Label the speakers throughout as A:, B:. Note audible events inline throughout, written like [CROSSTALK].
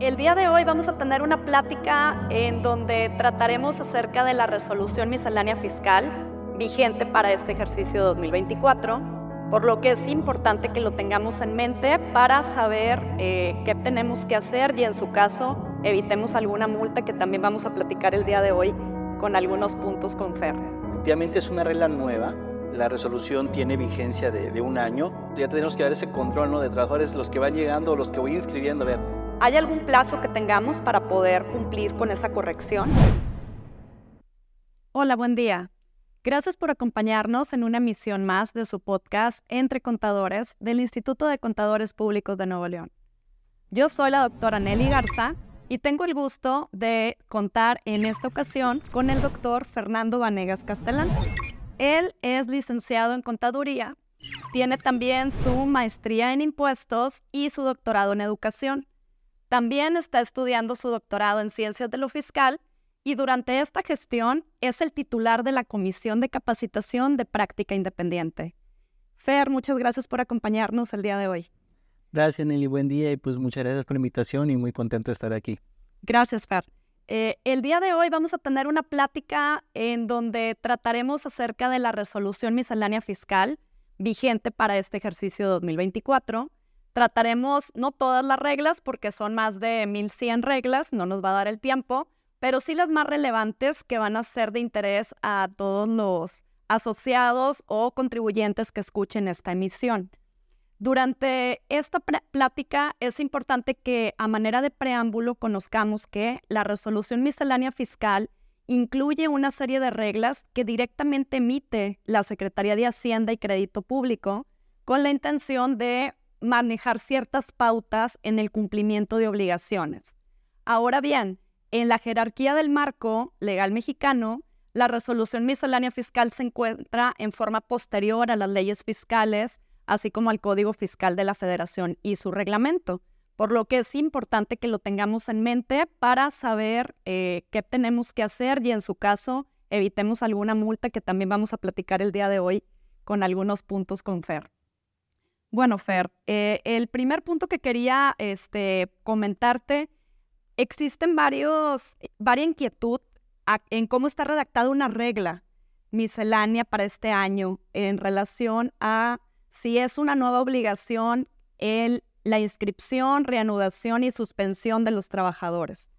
A: El día de hoy vamos a tener una plática en donde trataremos acerca de la resolución miscelánea fiscal vigente para este ejercicio 2024, por lo que es importante que lo tengamos en mente para saber eh, qué tenemos que hacer y en su caso evitemos alguna multa que también vamos a platicar el día de hoy con algunos puntos con Fer.
B: Efectivamente es una regla nueva, la resolución tiene vigencia de, de, un año, ya tenemos que dar ese control ¿no? de trabajadores, los que van llegando, los que voy inscribiendo, a ver,
A: ¿Hay algún plazo que tengamos para poder cumplir con esa corrección? Hola, buen día. Gracias por acompañarnos en una emisión más de su podcast Entre Contadores del Instituto de Contadores Públicos de Nuevo León. Yo soy la doctora Nelly Garza y tengo el gusto de contar en esta ocasión con el doctor Fernando Vanegas Castellán. Él es licenciado en Contaduría, tiene también su maestría en impuestos y su doctorado en educación. También está estudiando su doctorado en Ciencias de lo Fiscal y durante esta gestión es el titular de la Comisión de Capacitación de Práctica Independiente. Fer, muchas gracias por acompañarnos el día de hoy.
B: Gracias, Nelly. Buen día y pues muchas gracias por la invitación y muy contento de estar aquí.
A: Gracias, Fer. Eh, el día de hoy vamos a tener una plática en donde trataremos acerca de la resolución miscelánea fiscal vigente para este ejercicio 2024 Trataremos no todas las reglas porque son más de 1100 reglas, no nos va a dar el tiempo, pero sí las más relevantes que van a ser de interés a todos los asociados o contribuyentes que escuchen esta emisión. Durante esta plática es importante que a manera de preámbulo conozcamos que la resolución miscelánea fiscal incluye una serie de reglas que directamente emite la Secretaría de Hacienda y Crédito Público con la intención de manejar ciertas pautas en el cumplimiento de obligaciones. Ahora bien, en la jerarquía del marco legal mexicano, la resolución miscelánea fiscal se encuentra en forma posterior a las leyes fiscales, así como al Código Fiscal de la Federación y su reglamento, por lo que es importante que lo tengamos en mente para saber eh, qué tenemos que hacer y en su caso evitemos alguna multa que también vamos a platicar el día de hoy con algunos puntos con Fer. Bueno, Fer, eh, el primer punto que quería este, comentarte, existen varios, varias inquietud en cómo está redactada una regla miscelánea para este año en relación a si es una nueva obligación el, la inscripción, reanudación y suspensión de los trabajadores.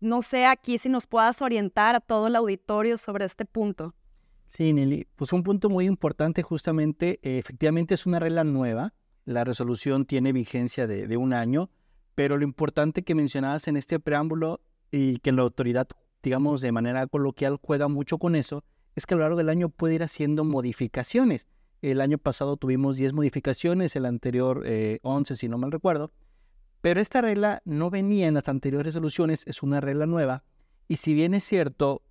A: No sé aquí si nos puedas orientar a todo el auditorio sobre este punto.
B: Sí, Nelly, pues un punto muy importante justamente, eh, efectivamente es una regla nueva, la resolución tiene vigencia de, un año, pero lo importante que mencionabas en este preámbulo y que la autoridad, digamos, de manera coloquial juega mucho con eso, es que a lo largo del año puede ir haciendo modificaciones. El año pasado tuvimos 10 modificaciones, el anterior 11 eh, si no mal recuerdo, pero esta regla no venía en las anteriores resoluciones, es una regla nueva, y si bien es cierto,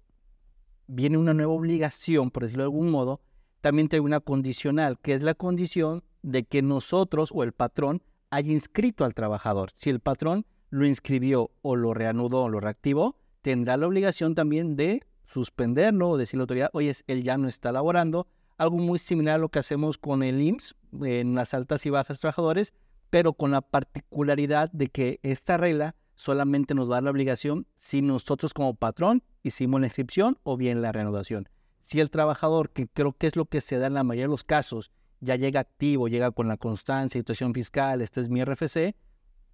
B: viene una nueva obligación, por decirlo de algún modo, también trae una condicional, que es la condición de que nosotros o el patrón haya inscrito al trabajador. Si el patrón lo inscribió o lo reanudó o lo reactivó, tendrá la obligación también de suspenderlo o decirle a la autoridad, oye, él ya no está laborando. Algo muy similar a lo que hacemos con el IMSS en las altas y bajas trabajadores, pero con la particularidad de que esta regla solamente nos da la obligación si nosotros como patrón hicimos la inscripción o bien la reanudación. Si el trabajador, que creo que es lo que se da en la mayoría de los casos, ya llega activo, llega con la constancia, situación fiscal, este es mi RFC,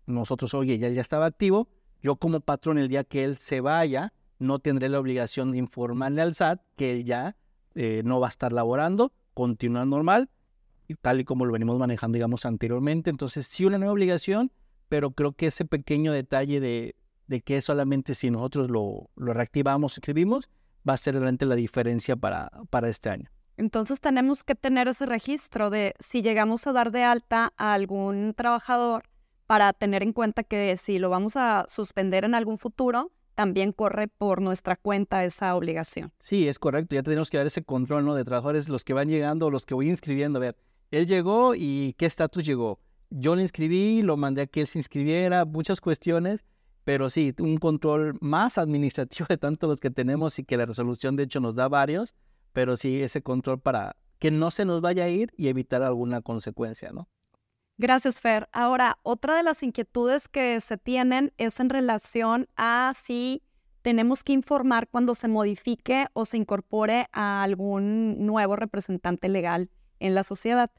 B: nosotros, oye, ya, ya estaba activo, yo como patrón el día que él se vaya, no tendré la obligación de informarle al SAT que él ya eh, no va a estar laborando, continúa normal, y tal y como lo venimos manejando, digamos, anteriormente. Entonces, sí una nueva obligación, pero creo que ese pequeño detalle de, de que solamente si nosotros lo, reactivamos, escribimos, va a ser realmente la diferencia para, para este año.
A: Entonces tenemos que tener ese registro de si llegamos a dar de alta a algún trabajador para tener en cuenta que si lo vamos a suspender en algún futuro, también corre por nuestra cuenta esa obligación.
B: Sí, es correcto. Ya tenemos que dar ese control ¿no? de trabajadores, los que van llegando, los que voy inscribiendo. A ver, él llegó y qué estatus llegó. Yo le inscribí, lo mandé a que él se inscribiera, muchas cuestiones, pero sí, un control más administrativo [LAUGHS] de tanto los que tenemos y que la resolución de hecho nos da varios pero sí ese control para que no se nos vaya a ir y evitar alguna consecuencia, ¿no?
A: Gracias, Fer. Ahora, otra de las inquietudes que se tienen es en relación a si tenemos que informar cuando se modifique o se incorpore a algún nuevo representante legal en la sociedad.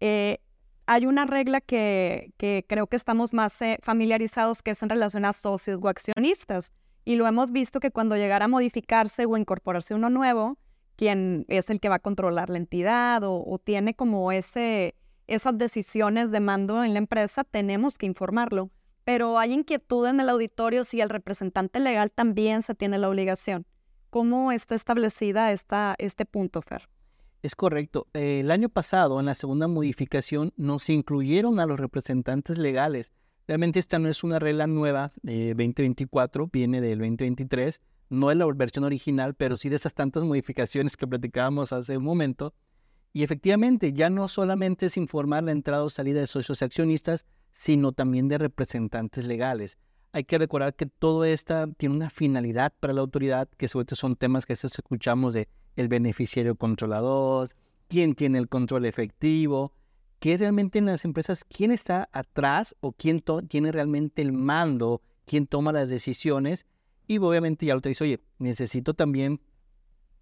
A: Eh, hay una regla que, creo que estamos más eh, familiarizados que es en relación a socios o accionistas. Y lo hemos visto que cuando llegara a modificarse o incorporarse uno nuevo, quien es el que va a controlar la entidad o, tiene como ese, esas decisiones de mando en la empresa, tenemos que informarlo. Pero hay inquietud en el auditorio si el representante legal también se tiene la obligación. ¿Cómo está establecida esta, este punto, Fer?
B: Es correcto. el año pasado, en la segunda modificación, nos incluyeron a los representantes legales. Realmente esta no es una regla nueva de 2024, viene del 2023. No es la versión original, pero sí de esas tantas modificaciones que platicábamos hace un momento. Y efectivamente, ya no solamente es informar la entrada o salida de socios accionistas, sino también de representantes legales. Hay que recordar que todo esto tiene una finalidad para la autoridad, que sobre todo son temas que escuchamos de el beneficiario controlador, quién tiene el control efectivo, que realmente en las empresas, quién está atrás o quién tiene realmente el mando, quién toma las decisiones. Y obviamente ya lo te dice, oye, necesito también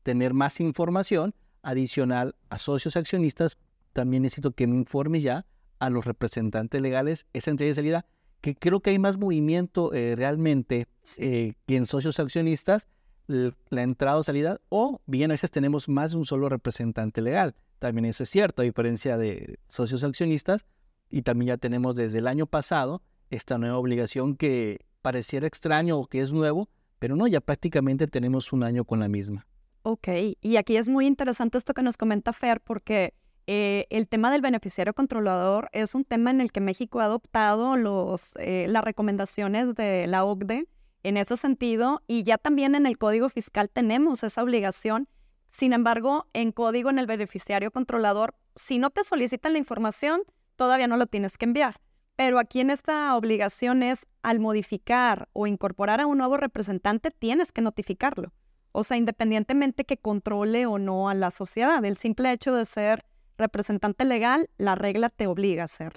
B: tener más información adicional a socios accionistas. También necesito que me informe ya a los representantes legales esa entrada y salida, que creo que hay más movimiento eh, realmente eh, que en socios accionistas la entrada o salida, o bien a veces tenemos más de un solo representante legal. También eso es cierto, a diferencia de socios accionistas, y también ya tenemos desde el año pasado esta nueva obligación que pareciera extraño o que es nuevo, pero no, ya prácticamente tenemos un año con la misma.
A: Ok, y aquí es muy interesante esto que nos comenta Fer, porque eh, el tema del beneficiario controlador es un tema en el que México ha adoptado los, eh, las recomendaciones de la OCDE en ese sentido y ya también en el Código Fiscal tenemos esa obligación. Sin embargo, en código, en el beneficiario controlador, si no te solicitan la información, todavía no lo tienes que enviar. Pero aquí en esta obligación es al modificar o incorporar a un nuevo representante, tienes que notificarlo. O sea, independientemente que controle o no a la sociedad, el simple hecho de ser representante legal, la regla te obliga a hacer.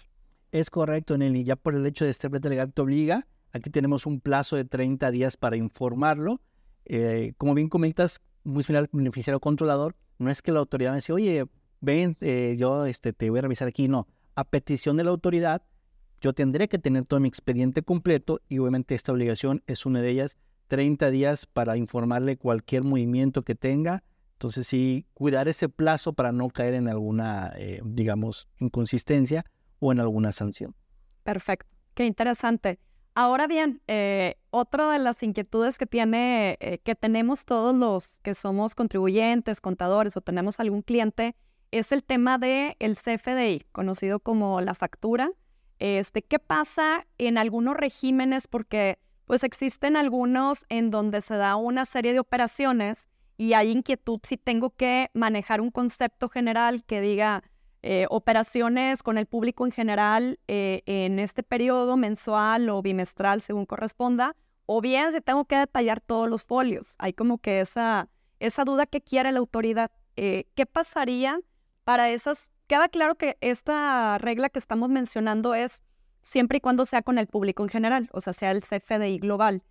B: Es correcto, Nelly. Ya por el hecho de ser representante legal te obliga, Aquí tenemos un plazo de 30 días para informarlo. Eh, como bien comentas, muy similar al beneficiario controlador, no es que la autoridad me dice, oye, ven, eh, yo este, te voy a revisar aquí. No, a petición de la autoridad, yo tendré que tener todo mi expediente completo y obviamente esta obligación es una de ellas, 30 días para informarle cualquier movimiento que tenga. Entonces sí, cuidar ese plazo para no caer en alguna, eh, digamos, inconsistencia o en alguna sanción.
A: Perfecto, qué interesante. Ahora bien, eh, otra de las inquietudes que tiene, eh, que tenemos todos los que somos contribuyentes, contadores o tenemos algún cliente, es el tema del el CFDI, conocido como la factura. Este, ¿Qué pasa en algunos regímenes? Porque pues existen algunos en donde se da una serie de operaciones y hay inquietud si tengo que manejar un concepto general que diga, eh, operaciones con el público en general eh, en este periodo mensual o bimestral, según corresponda, o bien si tengo que detallar todos los folios. Hay como que esa, esa duda que quiere la autoridad. Eh, ¿Qué pasaría para esas? Queda claro que esta regla que estamos mencionando es siempre y cuando sea con el público en general, o sea, sea el CFDI global.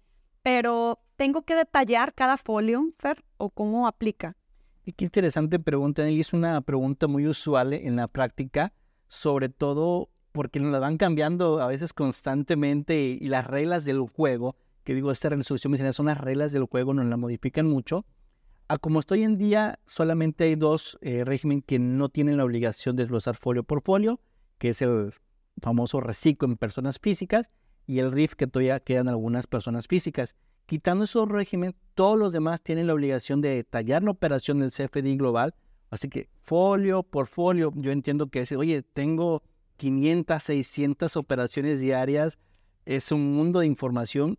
A: Pero, ¿tengo que detallar cada folio, Fer, o cómo aplica?
B: qué interesante pregunta, y es una pregunta muy usual en la práctica, sobre todo porque nos la van cambiando a veces constantemente y las reglas del juego, que digo, esta resolución mencionada son las reglas del juego, nos la modifican mucho. A como estoy en día, solamente hay dos eh, regímenes que no tienen la obligación de desglosar folio por folio, que es el famoso reciclo en personas físicas y el RIF que todavía quedan algunas personas físicas. Quitando esos regímenes, todos los demás tienen la obligación de detallar la operación del CFDI global. Así que folio por folio, yo entiendo que es, oye, tengo 500, 600 operaciones diarias, es un mundo de información.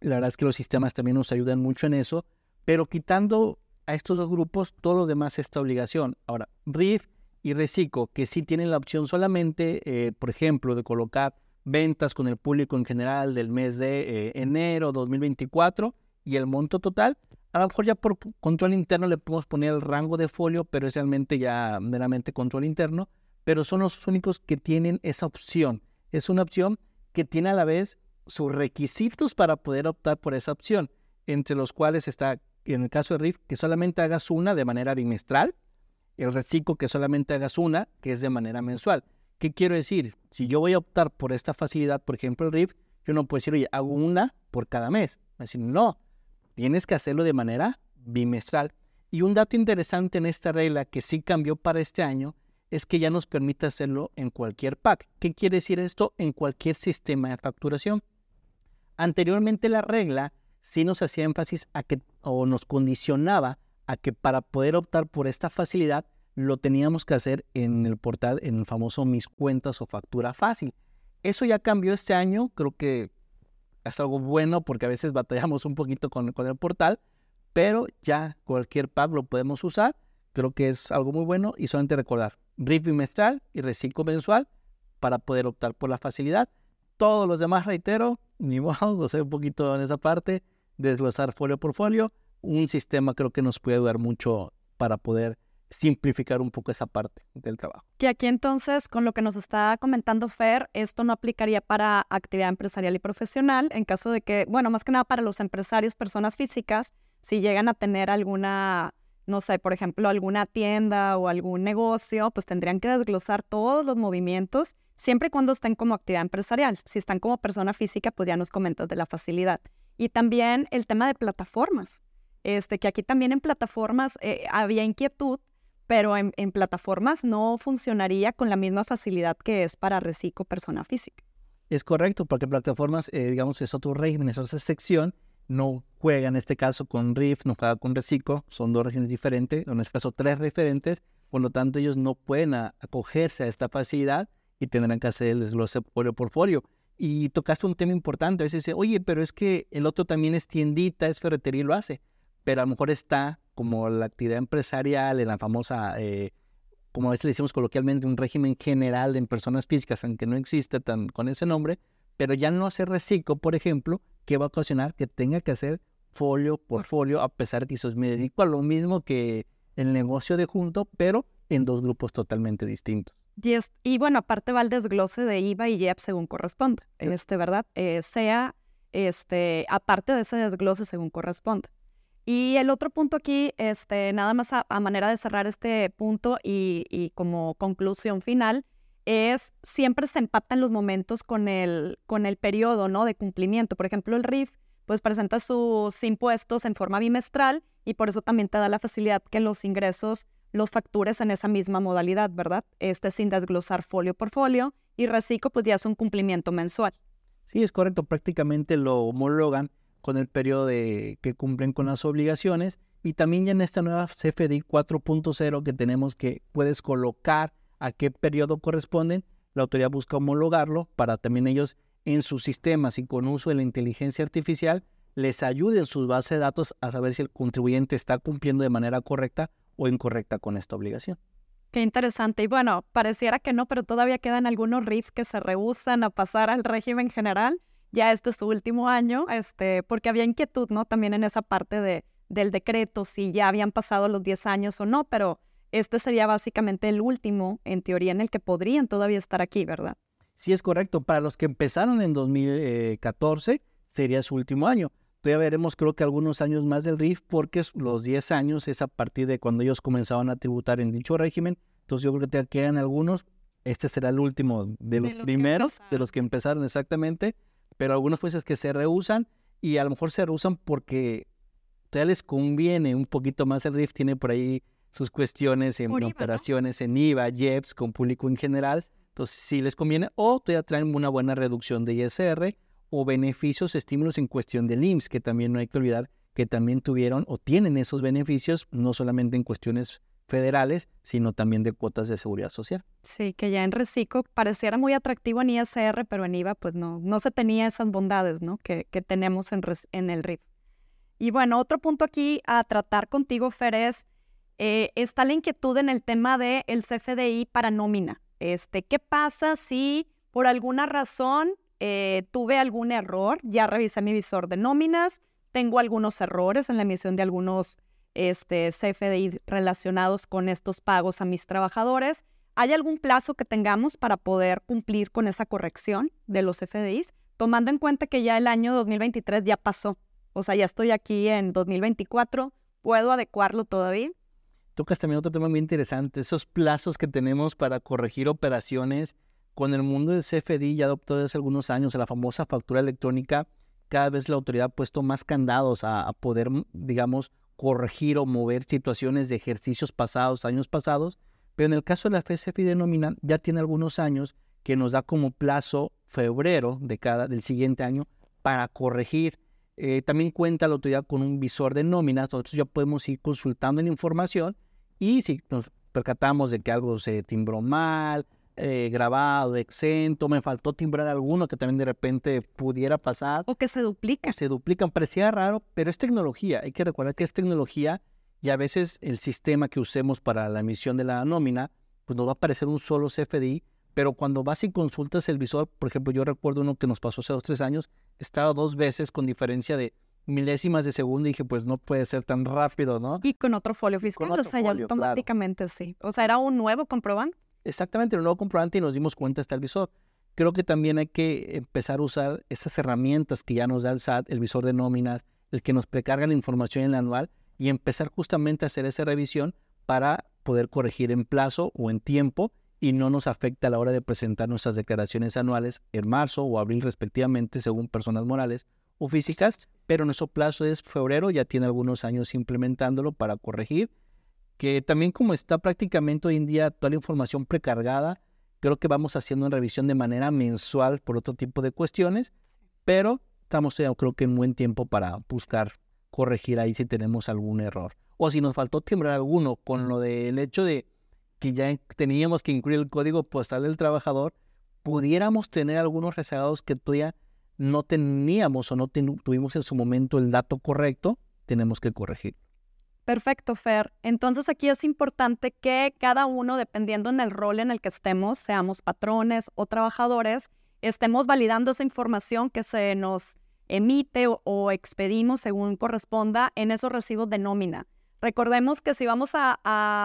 B: La verdad es que los sistemas también nos ayudan mucho en eso, pero quitando a estos dos grupos, todos los demás esta obligación. Ahora, RIF y Reciclo, que sí tienen la opción solamente, eh, por ejemplo, de colocar ventas con el público en general del mes de eh, enero 2024 y el monto total, a lo mejor ya por control interno le podemos poner el rango de folio, pero es realmente ya meramente control interno, pero son los únicos que tienen esa opción. Es una opción que tiene a la vez sus requisitos para poder optar por esa opción, entre los cuales está, en el caso de RIF, que solamente hagas una de manera bimestral, el reciclo que solamente hagas una, que es de manera mensual. ¿Qué quiero decir? Si yo voy a optar por esta facilidad, por ejemplo, el RIF, yo no puedo decir, oye, hago una por cada mes. No, tienes que hacerlo de manera bimestral. Y un dato interesante en esta regla que sí cambió para este año es que ya nos permite hacerlo en cualquier pack. ¿Qué quiere decir esto? En cualquier sistema de facturación. Anteriormente la regla sí nos hacía énfasis a que o nos condicionaba a que para poder optar por esta facilidad lo teníamos que hacer en el portal, en el famoso Mis Cuentas o Factura Fácil. Eso ya cambió este año, creo que es algo bueno porque a veces batallamos un poquito con, con el portal, pero ya cualquier pack lo podemos usar. Creo que es algo muy bueno y solamente recordar, RIF bimestral y reciclo mensual para poder optar por la facilidad. Todos los demás, reitero, [LAUGHS] ni modo, sé un poquito en esa parte, desglosar folio por folio. Un sistema creo que nos puede ayudar mucho para poder simplificar un poco esa parte del trabajo.
A: Que aquí entonces, con lo que nos está comentando Fer, esto no aplicaría para actividad empresarial y profesional en caso de que, bueno, más que nada para los empresarios, personas físicas, si llegan a tener alguna, no sé, por ejemplo, alguna tienda o algún negocio, pues tendrían que desglosar todos los movimientos, siempre y cuando estén como actividad empresarial. Si están como persona física, pues ya nos comentas de la facilidad. Y también el tema de plataformas. Este, que aquí también en plataformas eh, había inquietud pero en, plataformas no funcionaría con la misma facilidad que es para Reciclo persona física.
B: Es correcto, porque plataformas, eh, digamos, es otro régimen, es otra sección, no juega en este caso con RIF, no juega con Reciclo, son dos regiones diferentes, en este caso tres referentes, por lo tanto ellos no pueden acogerse a esta facilidad y tendrán que hacer el desglose por folio. Y tocaste un tema importante, a veces dice, oye, pero es que el otro también es tiendita, es ferretería y lo hace, pero a lo mejor está como la actividad empresarial, en la famosa, eh, como a veces le decimos coloquialmente, un régimen general de personas físicas, aunque no existe tan con ese nombre, pero ya no hacer reciclo, por ejemplo, que va a ocasionar que tenga que hacer folio por folio, a pesar de que eso me dedico a lo mismo que el negocio de junto, pero en dos grupos totalmente distintos.
A: Y, y bueno, aparte va el desglose de IVA y IEP según corresponda, este, ¿verdad? Eh, sea, este, aparte de ese desglose según corresponda. Y el otro punto aquí, este, nada más a, manera de cerrar este punto y, como conclusión final, es siempre se empatan los momentos con el, con el periodo ¿no? de cumplimiento. Por ejemplo, el RIF pues presenta sus impuestos en forma bimestral y por eso también te da la facilidad que los ingresos los factures en esa misma modalidad, ¿verdad? Este sin desglosar folio por folio y reciclo pues ya es un cumplimiento mensual.
B: Sí, es correcto, prácticamente lo homologan con el periodo de, que cumplen con las obligaciones y también ya en esta nueva CFDI 4.0 que tenemos que puedes colocar a qué periodo corresponden, la autoridad busca homologarlo para también ellos en sus sistemas y con uso de la inteligencia artificial les ayude en sus bases de datos a saber si el contribuyente está cumpliendo de manera correcta o incorrecta con esta obligación.
A: Qué interesante. Y bueno, pareciera que no, pero todavía quedan algunos RIF que se rehusan a pasar al régimen general ya este es su último año, este, porque había inquietud, ¿no? También en esa parte de, del decreto, si ya habían pasado los 10 años o no, pero este sería básicamente el último, en teoría, en el que podrían todavía estar aquí, ¿verdad?
B: Sí, es correcto. Para los que empezaron en 2014, sería su último año. Todavía veremos, creo que algunos años más del RIF, porque los 10 años es a partir de cuando ellos comenzaban a tributar en dicho régimen. Entonces, yo creo que te quedan algunos. Este será el último de los, primeros, de los que empezaron exactamente pero algunos jueces que se rehusan y a lo mejor se rehusan porque todavía les conviene un poquito más el RIF, tiene por ahí sus cuestiones en operaciones en IVA, JEPS, con público en general, entonces sí les conviene, o todavía traen una buena reducción de ISR o beneficios, estímulos en cuestión del IMSS, que también no hay que olvidar que también tuvieron o tienen esos beneficios, no solamente en cuestiones federales, sino también de cuotas de seguridad social.
A: Sí, que ya en Reciclo pareciera muy atractivo en ISR, pero en IVA pues no, no se tenía esas bondades ¿no? que, que tenemos en, en el RIF. Y bueno, otro punto aquí a tratar contigo, Fer, es, eh, está la inquietud en el tema del el CFDI para nómina. Este, ¿Qué pasa si por alguna razón eh, tuve algún error? Ya revisé mi visor de nóminas, tengo algunos errores en la emisión de algunos este, CFDI relacionados con estos pagos a mis trabajadores. ¿Hay algún plazo que tengamos para poder cumplir con esa corrección de los CFDIs? Tomando en cuenta que ya el año 2023 ya pasó. O sea, ya estoy aquí en 2024. ¿Puedo adecuarlo todavía?
B: Tocas también otro tema muy interesante, esos plazos que tenemos para corregir operaciones. Con el mundo del CFDI ya adoptó desde algunos años la famosa factura electrónica, cada vez la autoridad ha puesto más candados a, poder, digamos, corregir o mover situaciones de ejercicios pasados, años pasados, pero en el caso de la FSFI de nómina ya tiene algunos años que nos da como plazo febrero de cada, del siguiente año para corregir. Eh, también cuenta la autoridad con un visor de nómina, nosotros ya podemos ir consultando la información y si nos percatamos de que algo se timbró mal, eh, grabado, exento, me faltó timbrar alguno que también de repente pudiera pasar.
A: O que se duplica.
B: Se duplican, parecía raro, pero es tecnología. Hay que recordar que es tecnología y a veces el sistema que usemos para la emisión de la nómina, pues nos va a aparecer un solo CFDI, pero cuando vas y consultas el visor, por ejemplo, yo recuerdo uno que nos pasó hace dos, tres años, estaba dos veces con diferencia de milésimas de segundo y dije, pues no puede ser tan rápido, ¿no?
A: Y con otro folio fiscal, o sea, ya automáticamente sí. O sea, era un nuevo comprobante.
B: Exactamente, un nuevo comprobante y nos dimos cuenta está el visor. Creo que también hay que empezar a usar esas herramientas que ya nos da el SAT, el visor de nóminas, el que nos precarga la información en el anual y empezar justamente a hacer esa revisión para poder corregir en plazo o en tiempo y no nos afecta a la hora de presentar nuestras declaraciones anuales en marzo o abril respectivamente según personas morales o físicas, pero nuestro plazo es febrero, ya tiene algunos años implementándolo para corregir, que también como está prácticamente hoy en día toda la información precargada, creo que vamos haciendo una revisión de manera mensual por otro tipo de cuestiones, pero estamos ya creo que en buen tiempo para buscar corregir ahí si tenemos algún error. O si nos faltó timbrar alguno con lo del hecho de que ya teníamos que incluir el código postal del trabajador, pudiéramos tener algunos rezagados que todavía no teníamos o no tuvimos en su momento el dato correcto, tenemos que corregir.
A: Perfecto, Fer. Entonces aquí es importante que cada uno, dependiendo en el rol en el que estemos, seamos patrones o trabajadores, estemos validando esa información que se nos emite o, expedimos según corresponda en esos recibos de nómina. Recordemos que si vamos a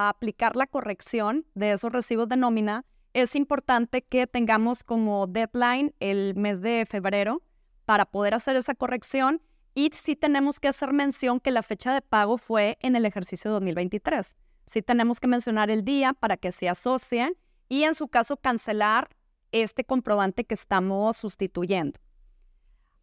A: aplicar la corrección de esos recibos de nómina, es importante que tengamos como deadline el mes de febrero para poder hacer esa corrección y sí tenemos que hacer mención que la fecha de pago fue en el ejercicio 2023. Sí tenemos que mencionar el día para que se asocien y en su caso cancelar este comprobante que estamos sustituyendo.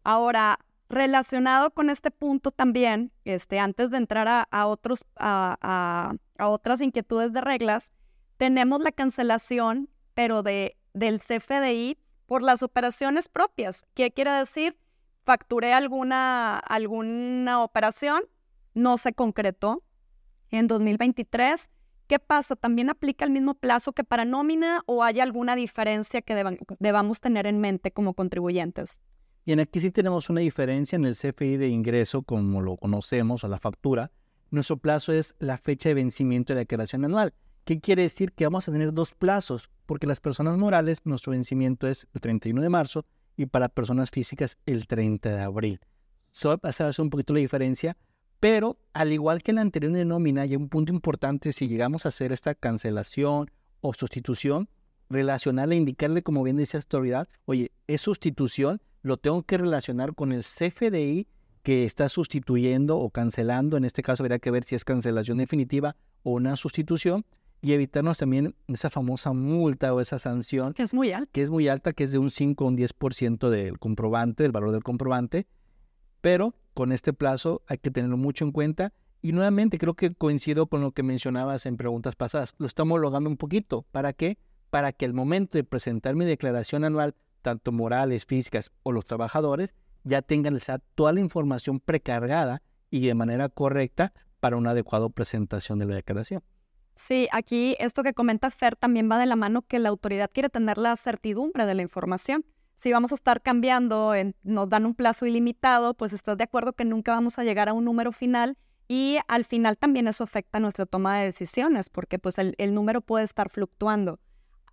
A: Ahora, relacionado con este punto también, este, antes de entrar a, otros, a, a otras inquietudes de reglas, tenemos la cancelación pero de, del CFDI por las operaciones propias. ¿Qué quiere decir? Facturé alguna, alguna operación, no se concretó en 2023. ¿Qué pasa? ¿También aplica el mismo plazo que para nómina o hay alguna diferencia que debamos tener en mente como contribuyentes?
B: Y en aquí sí tenemos una diferencia en el CFI de ingreso, como lo conocemos, a la factura. Nuestro plazo es la fecha de vencimiento de la declaración anual. ¿Qué quiere decir? Que vamos a tener dos plazos, porque las personas morales, nuestro vencimiento es el 31 de marzo y para personas físicas el 30 de abril. Solo hacer un poquito la diferencia, pero al igual que en la anterior nómina, hay un punto importante si llegamos a hacer esta cancelación o sustitución, relacionarle, indicarle, como bien dice la autoridad, oye, es sustitución, lo tengo que relacionar con el CFDI que está sustituyendo o cancelando, en este caso habría que ver si es cancelación definitiva o una sustitución, y evitarnos también esa famosa multa o esa sanción.
A: Que es muy alta.
B: Que es muy alta, que es de un 5 o un 10% del comprobante, del valor del comprobante. Pero con este plazo hay que tenerlo mucho en cuenta. Y nuevamente creo que coincido con lo que mencionabas en preguntas pasadas. Lo estamos logrando un poquito. ¿Para qué? Para que al momento de presentar mi declaración anual, tanto morales, físicas o los trabajadores, ya tengan toda la información precargada y de manera correcta para una adecuada presentación de la declaración.
A: Sí, aquí esto que comenta Fer también va de la mano que la autoridad quiere tener la certidumbre de la información. Si vamos a estar cambiando, nos dan un plazo ilimitado, pues estás de acuerdo que nunca vamos a llegar a un número final y al final también eso afecta nuestra toma de decisiones porque pues el, número puede estar fluctuando.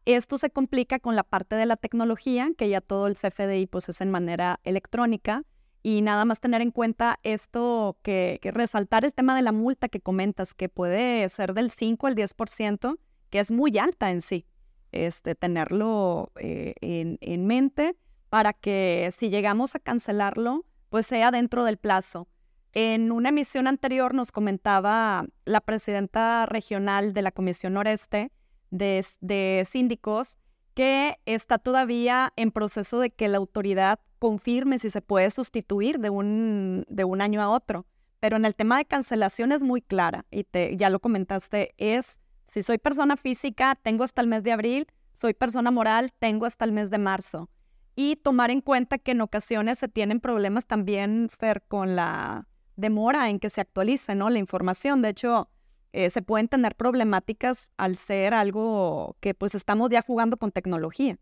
A: Esto se complica con la parte de la tecnología, que ya todo el CFDI pues es en manera electrónica y nada más tener en cuenta esto, que, resaltar el tema de la multa que comentas, que puede ser del 5 al 10%, que es muy alta en sí. Este, tenerlo eh, en, en mente para que si llegamos a cancelarlo, pues sea dentro del plazo. En una emisión anterior nos comentaba la presidenta regional de la Comisión Noreste de, de Síndicos que está todavía en proceso de que la autoridad confirme si se puede sustituir de un, de un año a otro. Pero en el tema de cancelación es muy clara y te, ya lo comentaste, es si soy persona física, tengo hasta el mes de abril, soy persona moral, tengo hasta el mes de marzo. Y tomar en cuenta que en ocasiones se tienen problemas también, Fer, con la demora en que se actualice ¿no? la información. De hecho, eh, se pueden tener problemáticas al ser algo que pues estamos ya jugando con tecnología.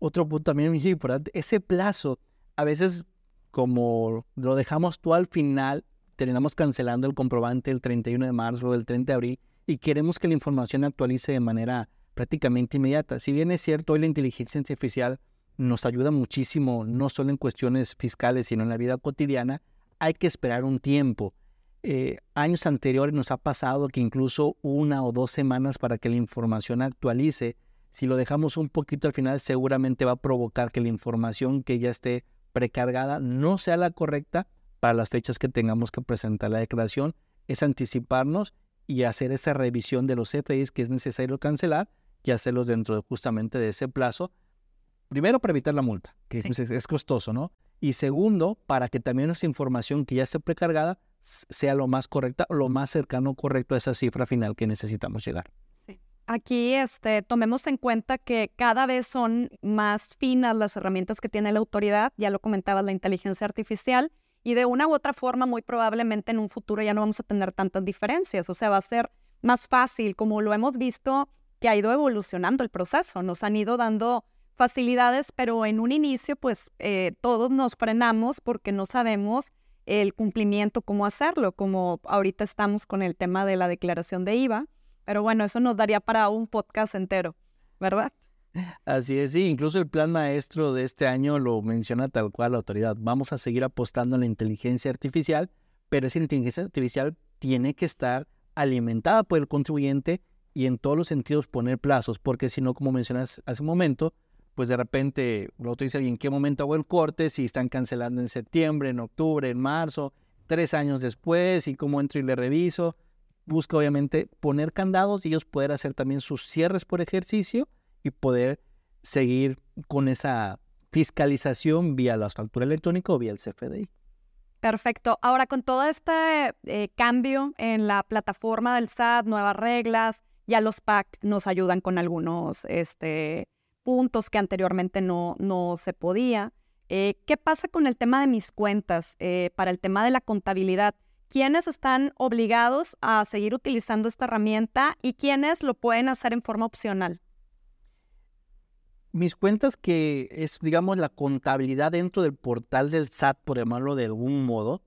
B: Otro punto también muy importante, ese plazo, a veces como lo dejamos tú al final, terminamos cancelando el comprobante el 31 de marzo o el 30 de abril y queremos que la información actualice de manera prácticamente inmediata. Si bien es cierto, hoy la inteligencia artificial nos ayuda muchísimo, no solo en cuestiones fiscales, sino en la vida cotidiana, hay que esperar un tiempo. Eh, años anteriores nos ha pasado que incluso una o dos semanas para que la información actualice, si lo dejamos un poquito al final, seguramente va a provocar que la información que ya esté precargada no sea la correcta para las fechas que tengamos que presentar la declaración. Es anticiparnos y hacer esa revisión de los CFIs que es necesario cancelar y hacerlos dentro de, justamente de ese plazo. Primero, para evitar la multa, que es, costoso, ¿no? Y segundo, para que también esa información que ya esté precargada sea lo más correcta o lo más cercano correcto a esa cifra final que necesitamos llegar.
A: Aquí este, tomemos en cuenta que cada vez son más finas las herramientas que tiene la autoridad, ya lo comentaba la inteligencia artificial, y de una u otra forma muy probablemente en un futuro ya no vamos a tener tantas diferencias, o sea, va a ser más fácil, como lo hemos visto, que ha ido evolucionando el proceso, nos han ido dando facilidades, pero en un inicio pues eh, todos nos frenamos porque no sabemos el cumplimiento, cómo hacerlo, como ahorita estamos con el tema de la declaración de IVA, pero bueno, eso nos daría para un podcast entero, ¿verdad?
B: Así es, sí, incluso el plan maestro de este año lo menciona tal cual la autoridad. Vamos a seguir apostando en la inteligencia artificial, pero esa inteligencia artificial tiene que estar alimentada por el contribuyente y en todos los sentidos poner plazos, porque si no, como mencionas hace un momento, pues de repente lo otro dice, ¿en qué momento hago el corte? Si están cancelando en septiembre, en octubre, en marzo, tres años después, y cómo entro y le reviso. Busca obviamente poner candados y ellos poder hacer también sus cierres por ejercicio y poder seguir con esa fiscalización vía las facturas electrónicas o vía el CFDI.
A: Perfecto. Ahora, con todo este eh, cambio en la plataforma del SAT, nuevas reglas, ya los PAC nos ayudan con algunos este, puntos que anteriormente no, no se podía. Eh, ¿Qué pasa con el tema de mis cuentas eh, para el tema de la contabilidad? ¿Quiénes están obligados a seguir utilizando esta herramienta y quiénes lo pueden hacer en forma opcional?
B: Mis cuentas, que es, digamos, la contabilidad dentro del portal del SAT, por llamarlo de algún modo,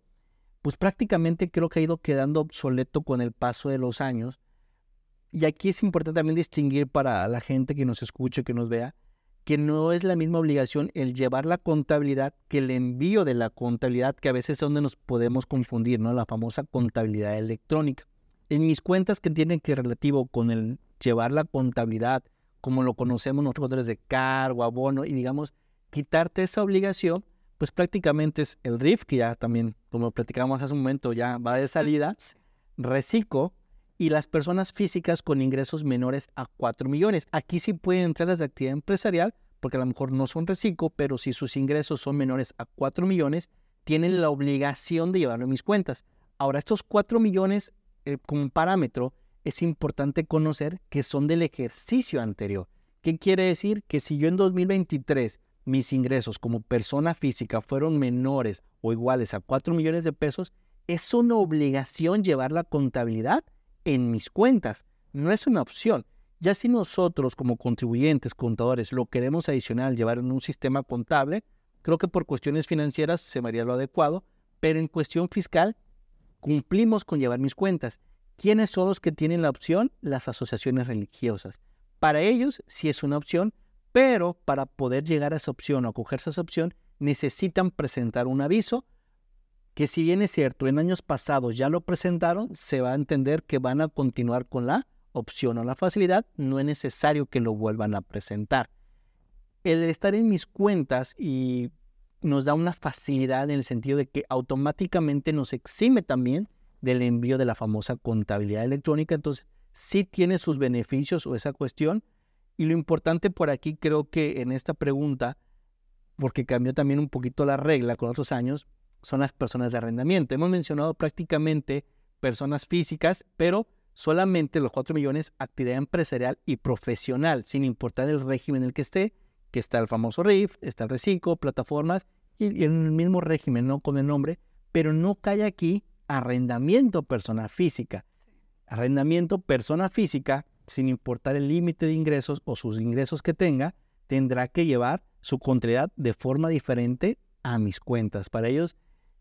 B: pues prácticamente creo que ha ido quedando obsoleto con el paso de los años y aquí es importante también distinguir para la gente que nos escuche, que nos vea, que no es la misma obligación el llevar la contabilidad que el envío de la contabilidad, que a veces es donde nos podemos confundir, ¿no? La famosa contabilidad electrónica. En mis cuentas que tienen que relativo con el llevar la contabilidad, como lo conocemos nosotros de cargo, abono, y digamos, quitarte esa obligación, pues prácticamente es el RIF, que ya también, como platicamos hace un momento, ya va de salida, reciclo, y las personas físicas con ingresos menores a 4 millones. Aquí sí pueden entrar las de actividad empresarial, porque a lo mejor no son reciclo, pero si sus ingresos son menores a 4 millones, tienen la obligación de llevarlo en mis cuentas. Ahora, estos 4 millones eh, como parámetro, es importante conocer que son del ejercicio anterior. ¿Qué quiere decir? Que si yo en 2023 mis ingresos como persona física fueron menores o iguales a 4 millones de pesos, es una obligación llevar la contabilidad en mis cuentas. No es una opción. Ya si nosotros como contribuyentes, contadores, lo queremos adicional, llevar en un sistema contable, creo que por cuestiones financieras se me haría lo adecuado, pero en cuestión fiscal cumplimos con llevar mis cuentas. ¿Quiénes son los que tienen la opción? Las asociaciones religiosas. Para ellos sí es una opción, pero para poder llegar a esa opción o acogerse a esa opción, necesitan presentar un aviso que si bien es cierto, en años pasados ya lo presentaron, se va a entender que van a continuar con la opción o la facilidad, no es necesario que lo vuelvan a presentar. El estar en mis cuentas y nos da una facilidad en el sentido de que automáticamente nos exime también del envío de la famosa contabilidad electrónica, entonces sí tiene sus beneficios o esa cuestión. Y lo importante por aquí creo que en esta pregunta, porque cambió también un poquito la regla con otros años, son las personas de arrendamiento. Hemos mencionado prácticamente personas físicas, pero solamente los 4 millones actividad empresarial y profesional, sin importar el régimen en el que esté, que está el famoso RIF, está el reciclo, plataformas, y, en el mismo régimen, no con el nombre, pero no cae aquí arrendamiento persona física. Arrendamiento persona física, sin importar el límite de ingresos o sus ingresos que tenga, tendrá que llevar su contabilidad de forma diferente a mis cuentas. Para ellos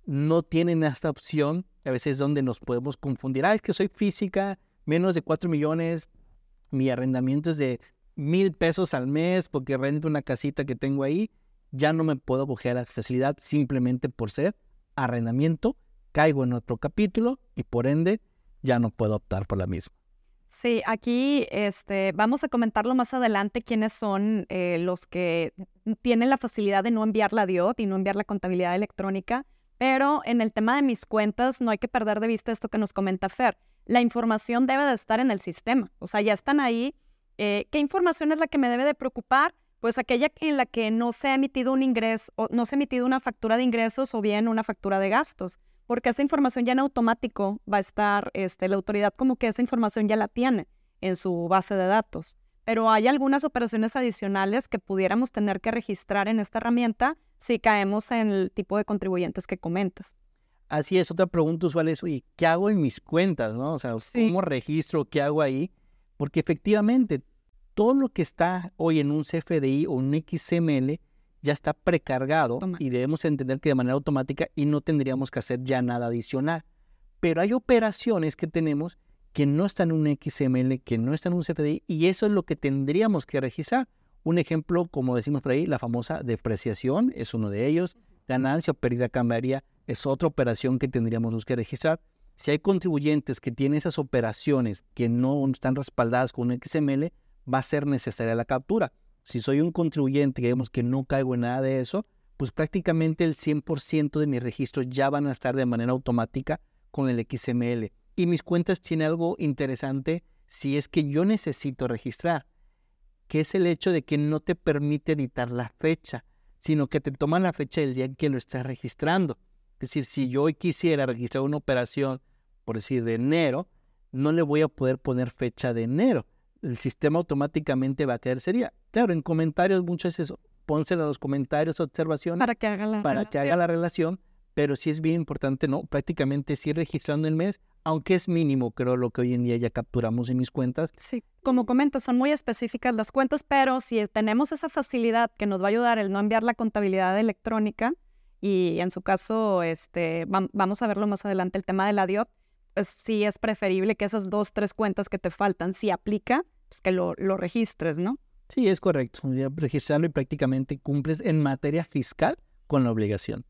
B: no tienen esta opción, a veces es donde nos podemos confundir. Ah, es que soy física, menos de 4 millones, mi arrendamiento es de mil pesos al mes porque rento una casita que tengo ahí, ya no me puedo coger la facilidad simplemente por ser arrendamiento, caigo en otro capítulo y por ende ya no puedo optar por la misma.
A: Sí, aquí este, vamos a comentarlo más adelante quiénes son eh, los que tienen la facilidad de no enviar la DIOT y no enviar la contabilidad electrónica. Pero en el tema de mis cuentas no hay que perder de vista esto que nos comenta Fer. La información debe de estar en el sistema. O sea, ya están ahí. Eh, ¿Qué información es la que me debe de preocupar? Pues aquella en la que no se ha emitido un ingreso, o no se ha emitido una factura de ingresos o bien una factura de gastos. Porque esta información ya en automático va a estar, este, la autoridad como que esa información ya la tiene en su base de datos. Pero hay algunas operaciones adicionales que pudiéramos tener que registrar en esta herramienta si caemos en el tipo de contribuyentes que comentas.
B: Así es, otra pregunta usual es, oye, ¿qué hago en mis cuentas? ¿no? O sea, ¿cómo registro? ¿Qué hago ahí? Porque efectivamente, todo lo que está hoy en un CFDI o un XML ya está precargado y debemos entender que de manera automática y no tendríamos que hacer ya nada adicional. Pero hay operaciones que tenemos que no están en un XML, que no están en un CFDI y eso es lo que tendríamos que registrar. Un ejemplo, como decimos por ahí, la famosa depreciación es uno de ellos. Ganancia o pérdida cambiaria es otra operación que tendríamos que registrar. Si hay contribuyentes que tienen esas operaciones que no están respaldadas con un XML, va a ser necesaria la captura. Si soy un contribuyente que vemos que no caigo en nada de eso, pues prácticamente el 100% de mis registros ya van a estar de manera automática con el XML. Y mis cuentas tienen algo interesante si es que yo necesito registrar que es el hecho de que no te permite editar la fecha, sino que te toma la fecha del día en que lo estás registrando. Es decir, si yo hoy quisiera registrar una operación, por decir, de enero, no le voy a poder poner fecha de enero. El sistema automáticamente va a quedar, sería, claro, en comentarios muchas veces pónselo a los comentarios, observaciones,
A: para que haga la
B: para que haga la relación, pero sí es bien importante, ¿no? Prácticamente sí registrando el mes, aunque es mínimo, creo, lo que hoy en día ya capturamos en mis cuentas.
A: Sí, como comentas, son muy específicas las cuentas, pero si tenemos esa facilidad que nos va a ayudar el no enviar la contabilidad electrónica, y en su caso, este, vamos a verlo más adelante, el tema de la DIOT, pues sí es preferible que esas dos, tres cuentas que te faltan, si aplica, pues que lo, lo registres, ¿no?
B: Sí, es correcto. Registrarlo y prácticamente cumples en materia fiscal con la obligación.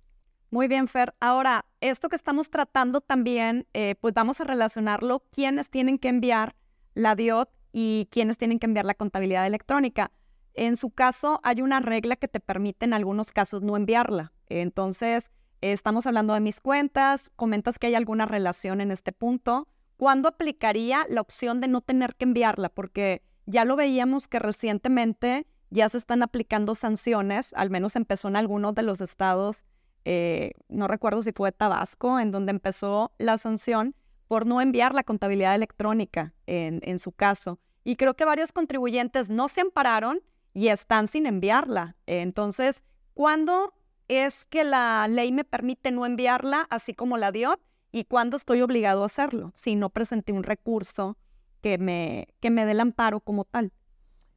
A: Muy bien, Fer. Ahora, esto que estamos tratando también, eh, pues vamos a relacionarlo, quiénes tienen que enviar la DIOT y quiénes tienen que enviar la contabilidad electrónica. En su caso, hay una regla que te permite en algunos casos no enviarla. Entonces, estamos hablando de mis cuentas, comentas que hay alguna relación en este punto. ¿Cuándo aplicaría la opción de no tener que enviarla? Porque ya lo veíamos que recientemente ya se están aplicando sanciones, al menos empezó en algunos de los estados eh, no recuerdo si fue Tabasco, en donde empezó la sanción por no enviar la contabilidad electrónica en, su caso. Y creo que varios contribuyentes no se ampararon y están sin enviarla. Entonces, ¿cuándo es que la ley me permite no enviarla, así como la dio? ¿Y cuándo estoy obligado a hacerlo? Si no presenté un recurso que me, que me dé el amparo como tal.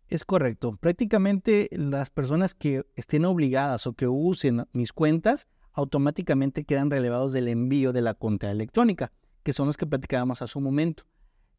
B: Es correcto. Prácticamente las personas que estén obligadas o que usen mis cuentas automáticamente quedan relevados del envío de la cuenta electrónica, que son los que platicábamos hace un momento.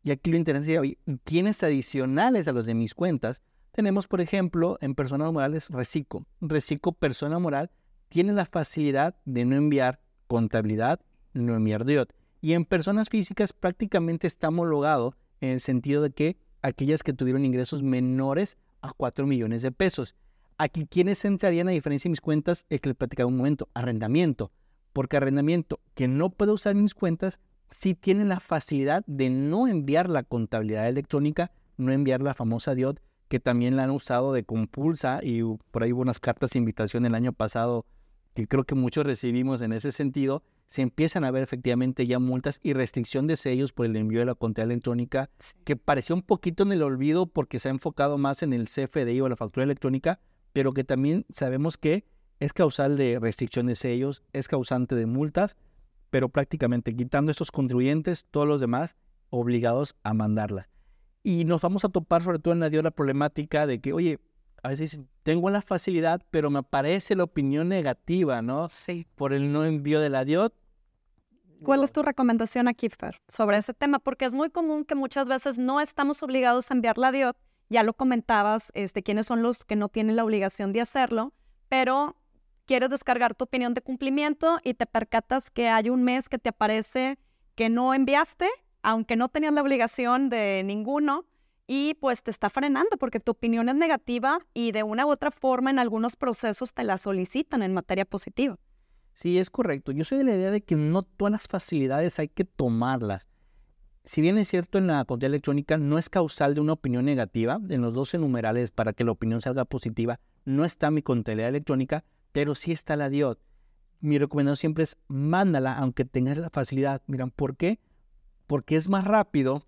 B: Y aquí lo interesante es, ¿quiénes adicionales a los de mis cuentas? Tenemos, por ejemplo, en personas morales, Recico. Recico, persona moral, tienen la facilidad de no enviar contabilidad, no enviar DIOT. Y en personas físicas prácticamente está homologado en el sentido de que aquellas que tuvieron ingresos menores a 4 millones de pesos. Aquí, ¿quiénes entrarían a diferencia de mis cuentas? Es que le platicaba un momento, arrendamiento. Porque arrendamiento que no puedo usar mis cuentas, sí tiene la facilidad de no enviar la contabilidad electrónica, no enviar la famosa DIOT, que también la han usado de compulsa y por ahí hubo unas cartas de invitación el año pasado que creo que muchos recibimos en ese sentido, se empiezan a ver efectivamente ya multas y restricción de sellos por el envío de la contabilidad electrónica, que pareció un poquito en el olvido porque se ha enfocado más en el CFDI o la factura electrónica, pero que también sabemos que es causal de restricción de sellos, es causante de multas, pero prácticamente quitando estos contribuyentes, todos los demás obligados a mandarlas. Y nos vamos a topar sobre todo en la, la problemática de que, oye, a veces tengo la facilidad, pero me aparece la opinión negativa, ¿no?
A: Sí.
B: Por el no envío de la DIOT.
A: ¿Cuál es tu recomendación aquí, Fer, sobre ese tema? Porque es muy común que muchas veces no estamos obligados a enviar la DIOT. Ya lo comentabas, este, quiénes son los que no tienen la obligación de hacerlo, pero quieres descargar tu opinión de cumplimiento y te percatas que hay un mes que te aparece que no enviaste aunque no tenías la obligación de ninguno, y pues te está frenando porque tu opinión es negativa y de una u otra forma en algunos procesos te la solicitan en materia positiva.
B: Sí, es correcto. Yo soy de la idea de que no todas las facilidades hay que tomarlas. Si bien es cierto en la contabilidad electrónica no es causal de una opinión negativa, en los 12 numerales para que la opinión salga positiva no está mi contabilidad electrónica, pero sí está la DIOT. Mi recomendación siempre es mándala aunque tengas la facilidad. Miran, ¿por qué? porque es más rápido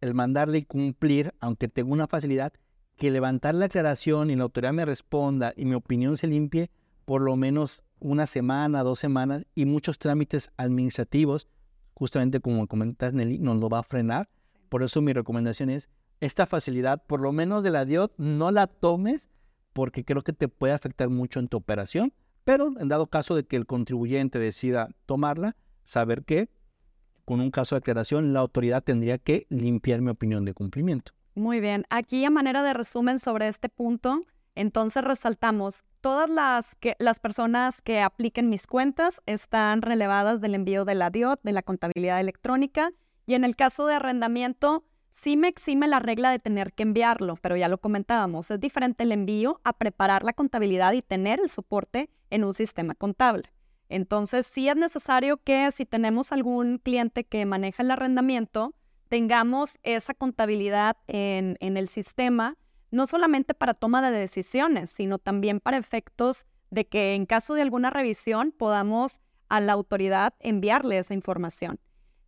B: el mandarle y cumplir, aunque tenga una facilidad, que levantar la aclaración y la autoridad me responda y mi opinión se limpie por lo menos una semana, dos semanas y muchos trámites administrativos, justamente como comentas Nelly, nos lo va a frenar. Por eso mi recomendación es, esta facilidad, por lo menos de la DIOT, no la tomes porque creo que te puede afectar mucho en tu operación, pero en dado caso de que el contribuyente decida tomarla, saber que con un caso de aclaración, la autoridad tendría que limpiar mi opinión de cumplimiento.
A: Muy bien. Aquí a manera de resumen sobre este punto, entonces resaltamos, todas las, que, las personas que apliquen mis cuentas están relevadas del envío de la DIOT, de la contabilidad electrónica, y en el caso de arrendamiento, sí me exime la regla de tener que enviarlo, pero ya lo comentábamos, es diferente el envío a preparar la contabilidad y tener el soporte en un sistema contable. Entonces, sí es necesario que si tenemos algún cliente que maneja el arrendamiento, tengamos esa contabilidad en, el sistema, no solamente para toma de decisiones, sino también para efectos de que en caso de alguna revisión podamos a la autoridad enviarle esa información.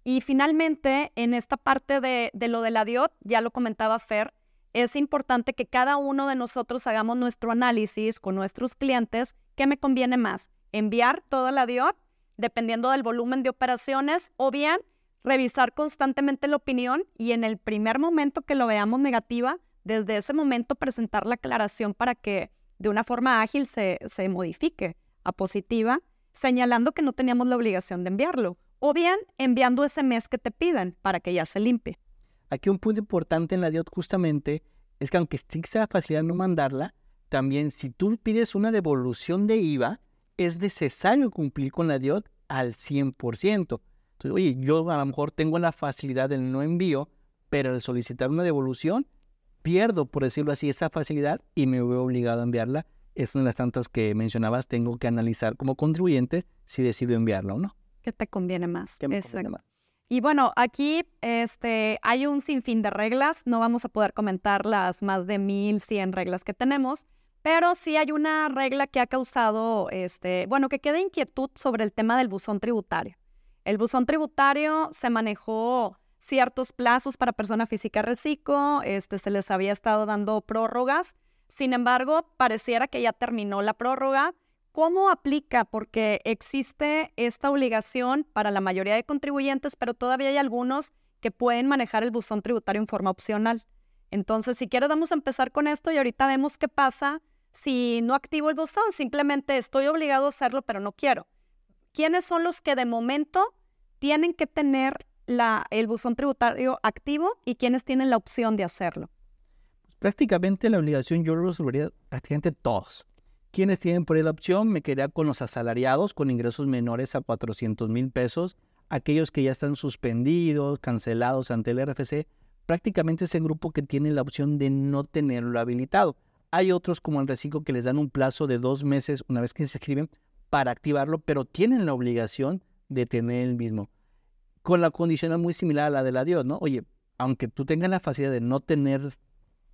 A: Y finalmente, en esta parte de, de, lo de la DIOT, ya lo comentaba Fer, es importante que cada uno de nosotros hagamos nuestro análisis con nuestros clientes, ¿qué me conviene más? Enviar toda la DIOT dependiendo del volumen de operaciones o bien revisar constantemente la opinión y en el primer momento que lo veamos negativa, desde ese momento presentar la aclaración para que de una forma ágil se, se modifique a positiva, señalando que no teníamos la obligación de enviarlo, o bien enviando ese mes que te piden para que ya se limpie.
B: Aquí un punto importante en la DIOT justamente es que aunque sea facilidad no mandarla, también si tú pides una devolución de IVA, es necesario cumplir con la DIOT al 100%. Entonces, oye, yo a lo mejor tengo la facilidad del no envío, pero al solicitar una devolución, pierdo, por decirlo así, esa facilidad y me veo obligado a enviarla. Es una de las tantas que mencionabas, tengo que analizar como contribuyente si decido enviarla o no.
A: ¿Qué te conviene más?
B: ¿Qué me conviene más?
A: Y bueno, aquí este, hay un sinfín de reglas, no vamos a poder comentar las más de 1100 reglas que tenemos, pero sí hay una regla que ha causado, este, bueno, que queda inquietud sobre el tema del buzón tributario. El buzón tributario se manejó ciertos plazos para persona física reciclo, este, se les había estado dando prórrogas. Sin embargo, pareciera que ya terminó la prórroga. ¿Cómo aplica? Porque existe esta obligación para la mayoría de contribuyentes, pero todavía hay algunos que pueden manejar el buzón tributario en forma opcional. Entonces, si quieres, vamos a empezar con esto y ahorita vemos qué pasa si no activo el buzón, simplemente estoy obligado a hacerlo, pero no quiero. ¿Quiénes son los que de momento tienen que tener el buzón tributario activo y quiénes tienen la opción de hacerlo?
B: Prácticamente la obligación yo lo resolvería prácticamente todos. quienes tienen por ahí la opción, me quedaría con los asalariados con ingresos menores a 400 mil pesos, aquellos que ya están suspendidos, cancelados ante el RFC, prácticamente es el grupo que tiene la opción de no tenerlo habilitado. Hay otros como el reciclo que les dan un plazo de dos meses una vez que se escriben para activarlo, pero tienen la obligación de tener el mismo. Con la condicional muy similar a la de la Dios, ¿no? Oye, aunque tú tengas la facilidad de no tener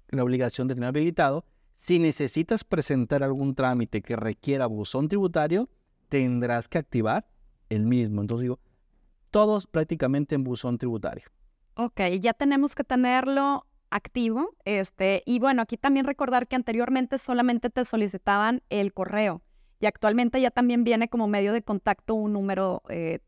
B: la obligación de tener habilitado, si necesitas presentar algún trámite que requiera buzón tributario, tendrás que activar el mismo. Entonces digo, todos prácticamente en buzón tributario.
A: Ok, ya tenemos que tenerlo activo. Este, y bueno, aquí también recordar que anteriormente solamente te solicitaban el correo y actualmente ya también viene como medio de contacto un número eh,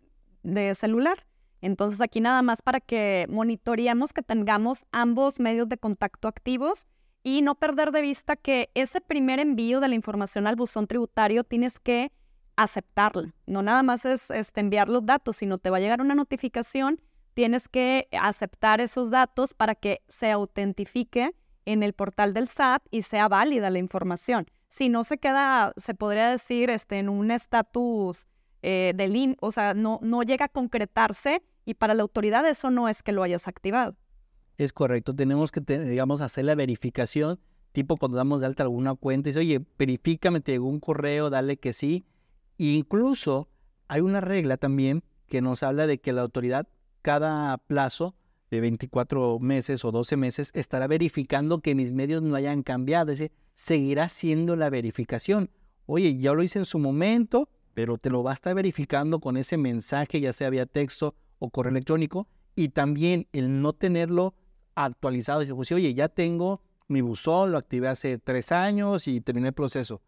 A: de celular. Entonces aquí nada más para que monitoreemos que tengamos ambos medios de contacto activos y no perder de vista que ese primer envío de la información al buzón tributario tienes que aceptarla. No nada más es este, enviar los datos, sino te va a llegar una notificación, tienes que aceptar esos datos para que se autentifique en el portal del SAT y sea válida la información. Si no se queda, se podría decir, este, en un estatus eh, de o sea, no, no llega a concretarse y para la autoridad eso no es que lo hayas activado.
B: Es correcto, tenemos que, digamos, hacer la verificación, tipo cuando damos de alta alguna cuenta, y dice, oye, verifícame, te llegó un correo, dale que sí. Incluso hay una regla también que nos habla de que la autoridad cada plazo de 24 meses o 12 meses estará verificando que mis medios no hayan cambiado, es decir, seguirá haciendo la verificación. Oye, ya lo hice en su momento, pero te lo va a estar verificando con ese mensaje, ya sea vía texto o correo electrónico, y también el no tenerlo actualizado. Yo pues, oye, ya tengo mi buzón, lo activé hace tres años y terminé el proceso.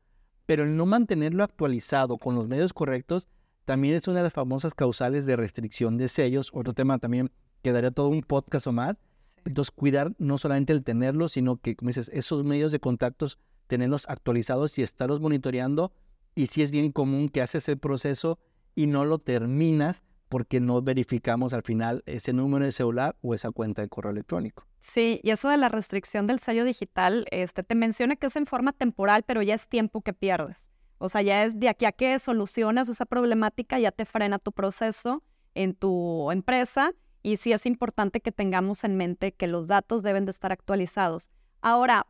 B: Pero el no mantenerlo actualizado con los medios correctos también es una de las famosas causales de restricción de sellos. Otro tema también quedaría todo un podcast o más. Entonces, cuidar no solamente el tenerlo, sino que, como dices, esos medios de contactos, tenerlos actualizados y estarlos monitoreando. Y si es bien común que haces el proceso y no lo terminas, porque no verificamos al final ese número de celular o esa cuenta de correo electrónico.
A: Sí, y eso de la restricción del sello digital, este, te menciona que es en forma temporal, pero ya es tiempo que pierdes. O sea, ya es de aquí a que solucionas esa problemática, ya te frena tu proceso en tu empresa y sí es importante que tengamos en mente que los datos deben de estar actualizados. Ahora,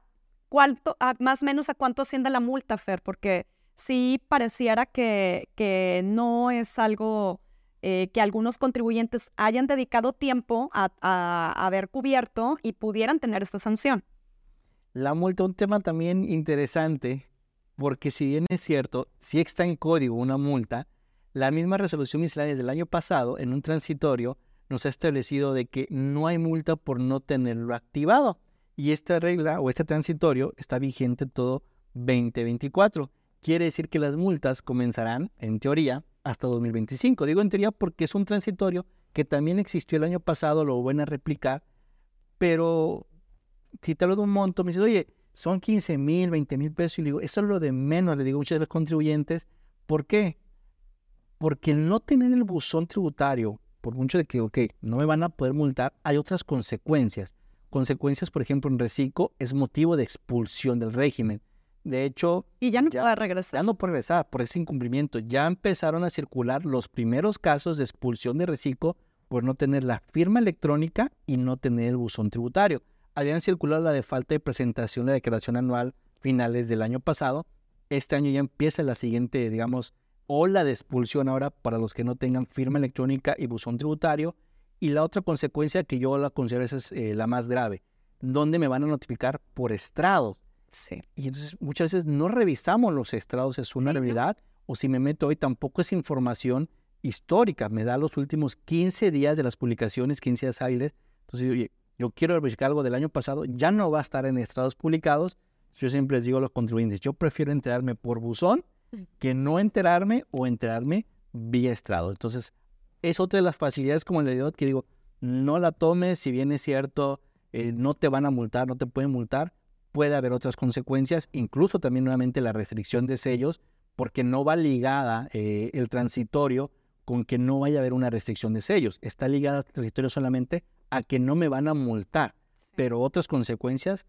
A: ¿cuánto, más o menos a cuánto asciende la multa, Fer? Porque sí pareciera que, que no es algo eh, que algunos contribuyentes hayan dedicado tiempo a, haber cubierto y pudieran tener esta sanción.
B: La multa, un tema también interesante, porque si bien es cierto, si está en código una multa, la misma resolución miscelánea del año pasado, en un transitorio, nos ha establecido de que no hay multa por no tenerlo activado. Y esta regla o este transitorio está vigente todo 2024. Quiere decir que las multas comenzarán, en teoría, hasta 2025. Digo en teoría porque es un transitorio que también existió el año pasado, lo van a replicar, pero si te de un monto, me dices, oye, son 15 mil, 20 mil pesos, y digo, eso es lo de menos, le digo a muchos de los contribuyentes, ¿por qué? Porque el no tener el buzón tributario, por mucho de que, ok, no me van a poder multar, hay otras consecuencias. Consecuencias, por ejemplo, en reciclo es motivo de expulsión del régimen. De hecho...
A: Y ya no puede regresar.
B: Ya no puede regresar por ese incumplimiento. Ya empezaron a circular los primeros casos de expulsión de reciclo por no tener la firma electrónica y no tener el buzón tributario. Habían circulado la de falta de presentación de la declaración anual finales del año pasado. Este año ya empieza la siguiente, digamos, ola de expulsión ahora para los que no tengan firma electrónica y buzón tributario. Y la otra consecuencia que yo la considero es eh, la más grave, donde me van a notificar por estrado
A: Sí.
B: Y entonces muchas veces no revisamos los estrados, es una realidad, o si me meto hoy tampoco es información histórica, me da los últimos 15 días de las publicaciones, 15 días hábiles. Entonces, oye, yo quiero verificar algo del año pasado, ya no va a estar en estrados publicados. Yo siempre les digo a los contribuyentes, yo prefiero enterarme por buzón que no enterarme o enterarme vía estrado. Entonces, es otra de las facilidades como le digo que digo, no la tomes, si bien es cierto, eh, no te van a multar, no te pueden multar, puede haber otras consecuencias, incluso también nuevamente la restricción de sellos, porque no va ligada eh, el transitorio con que no vaya a haber una restricción de sellos. Está ligada al transitorio solamente a que no me van a multar, pero otras consecuencias,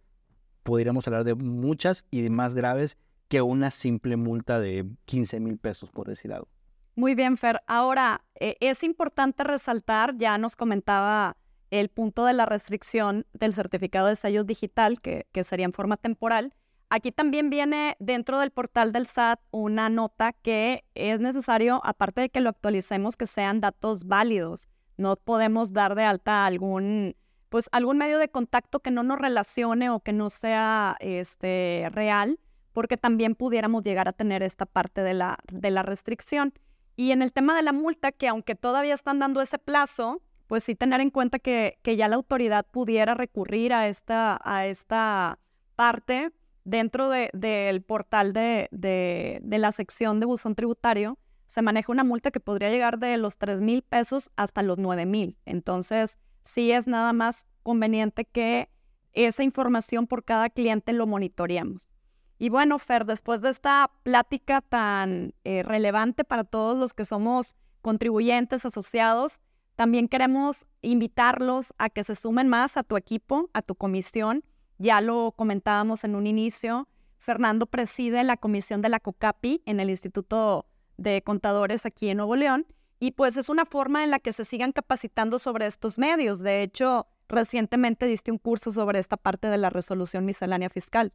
B: podríamos hablar de muchas y de más graves que una simple multa de 15 mil pesos, por decir algo.
A: Muy bien, Fer. Ahora, eh, es importante resaltar, ya nos comentaba el punto de la restricción del certificado de sello digital, que, que sería en forma temporal. Aquí también viene dentro del portal del SAT una nota que es necesario, aparte de que lo actualicemos, que sean datos válidos. No podemos dar de alta algún, pues, algún medio de contacto que no nos relacione o que no sea este, real, porque también pudiéramos llegar a tener esta parte de la, de la restricción. Y en el tema de la multa, que aunque todavía están dando ese plazo, pues sí tener en cuenta que, que ya la autoridad pudiera recurrir a esta, a esta parte dentro del portal de, de, de, la sección de buzón tributario. Se maneja una multa que podría llegar de los 3 mil pesos hasta los 9 mil. Entonces, sí es nada más conveniente que esa información por cada cliente lo monitoreemos. Y bueno, Fer, después de esta plática tan eh, relevante para todos los que somos contribuyentes asociados, también queremos invitarlos a que se sumen más a tu equipo, a tu comisión. Ya lo comentábamos en un inicio. Fernando preside la comisión de la COCAPI en el Instituto de Contadores aquí en Nuevo León. Y pues es una forma en la que se sigan capacitando sobre estos medios. De hecho, recientemente diste un curso sobre esta parte de la resolución miscelánea fiscal.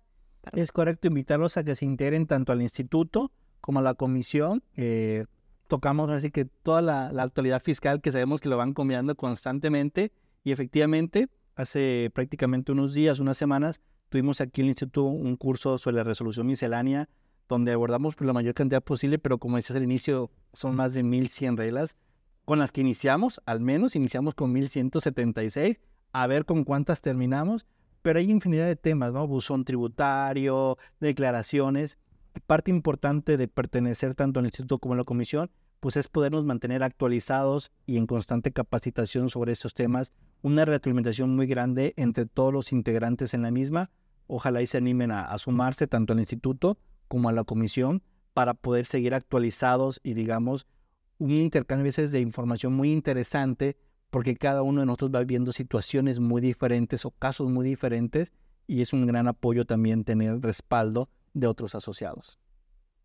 B: Es correcto invitarlos a que se integren tanto al instituto como a la comisión. Eh, tocamos así que toda la, actualidad fiscal que sabemos que lo van cambiando constantemente y efectivamente hace prácticamente unos días, unas semanas, tuvimos aquí en el instituto un curso sobre la resolución miscelánea donde abordamos por la mayor cantidad posible, pero como decías al inicio, son más de 1100 reglas con las que iniciamos, al menos iniciamos con 1176, a ver con cuántas terminamos pero hay infinidad de temas, ¿no? Buzón tributario, declaraciones. Parte importante de pertenecer tanto al instituto como a la comisión, pues es podernos mantener actualizados y en constante capacitación sobre estos temas. Una retroalimentación muy grande entre todos los integrantes en la misma. Ojalá y se animen a, a sumarse tanto al instituto como a la comisión para poder seguir actualizados y digamos un intercambio de información muy interesante porque cada uno de nosotros va viviendo situaciones muy diferentes o casos muy diferentes y es un gran apoyo también tener respaldo de otros asociados.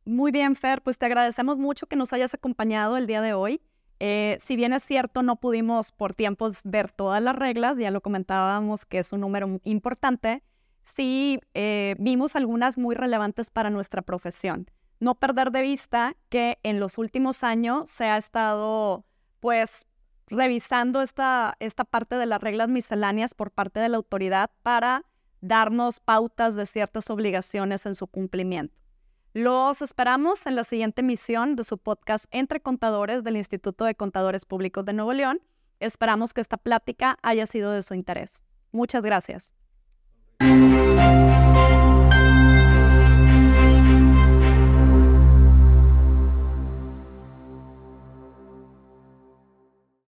A: Muy bien, Fer, pues te agradecemos mucho que nos hayas acompañado el día de hoy. Eh, si bien es cierto, no pudimos por tiempos ver todas las reglas, ya lo comentábamos que es un número importante, sí eh, vimos algunas muy relevantes para nuestra profesión. No perder de vista que en los últimos años se ha estado pues revisando esta, esta parte de las reglas misceláneas por parte de la autoridad para darnos pautas de ciertas obligaciones en su cumplimiento. Los esperamos en la siguiente emisión de su podcast Entre Contadores del Instituto de Contadores Públicos de Nuevo León. Esperamos que esta plática haya sido de su interés. Muchas gracias. Música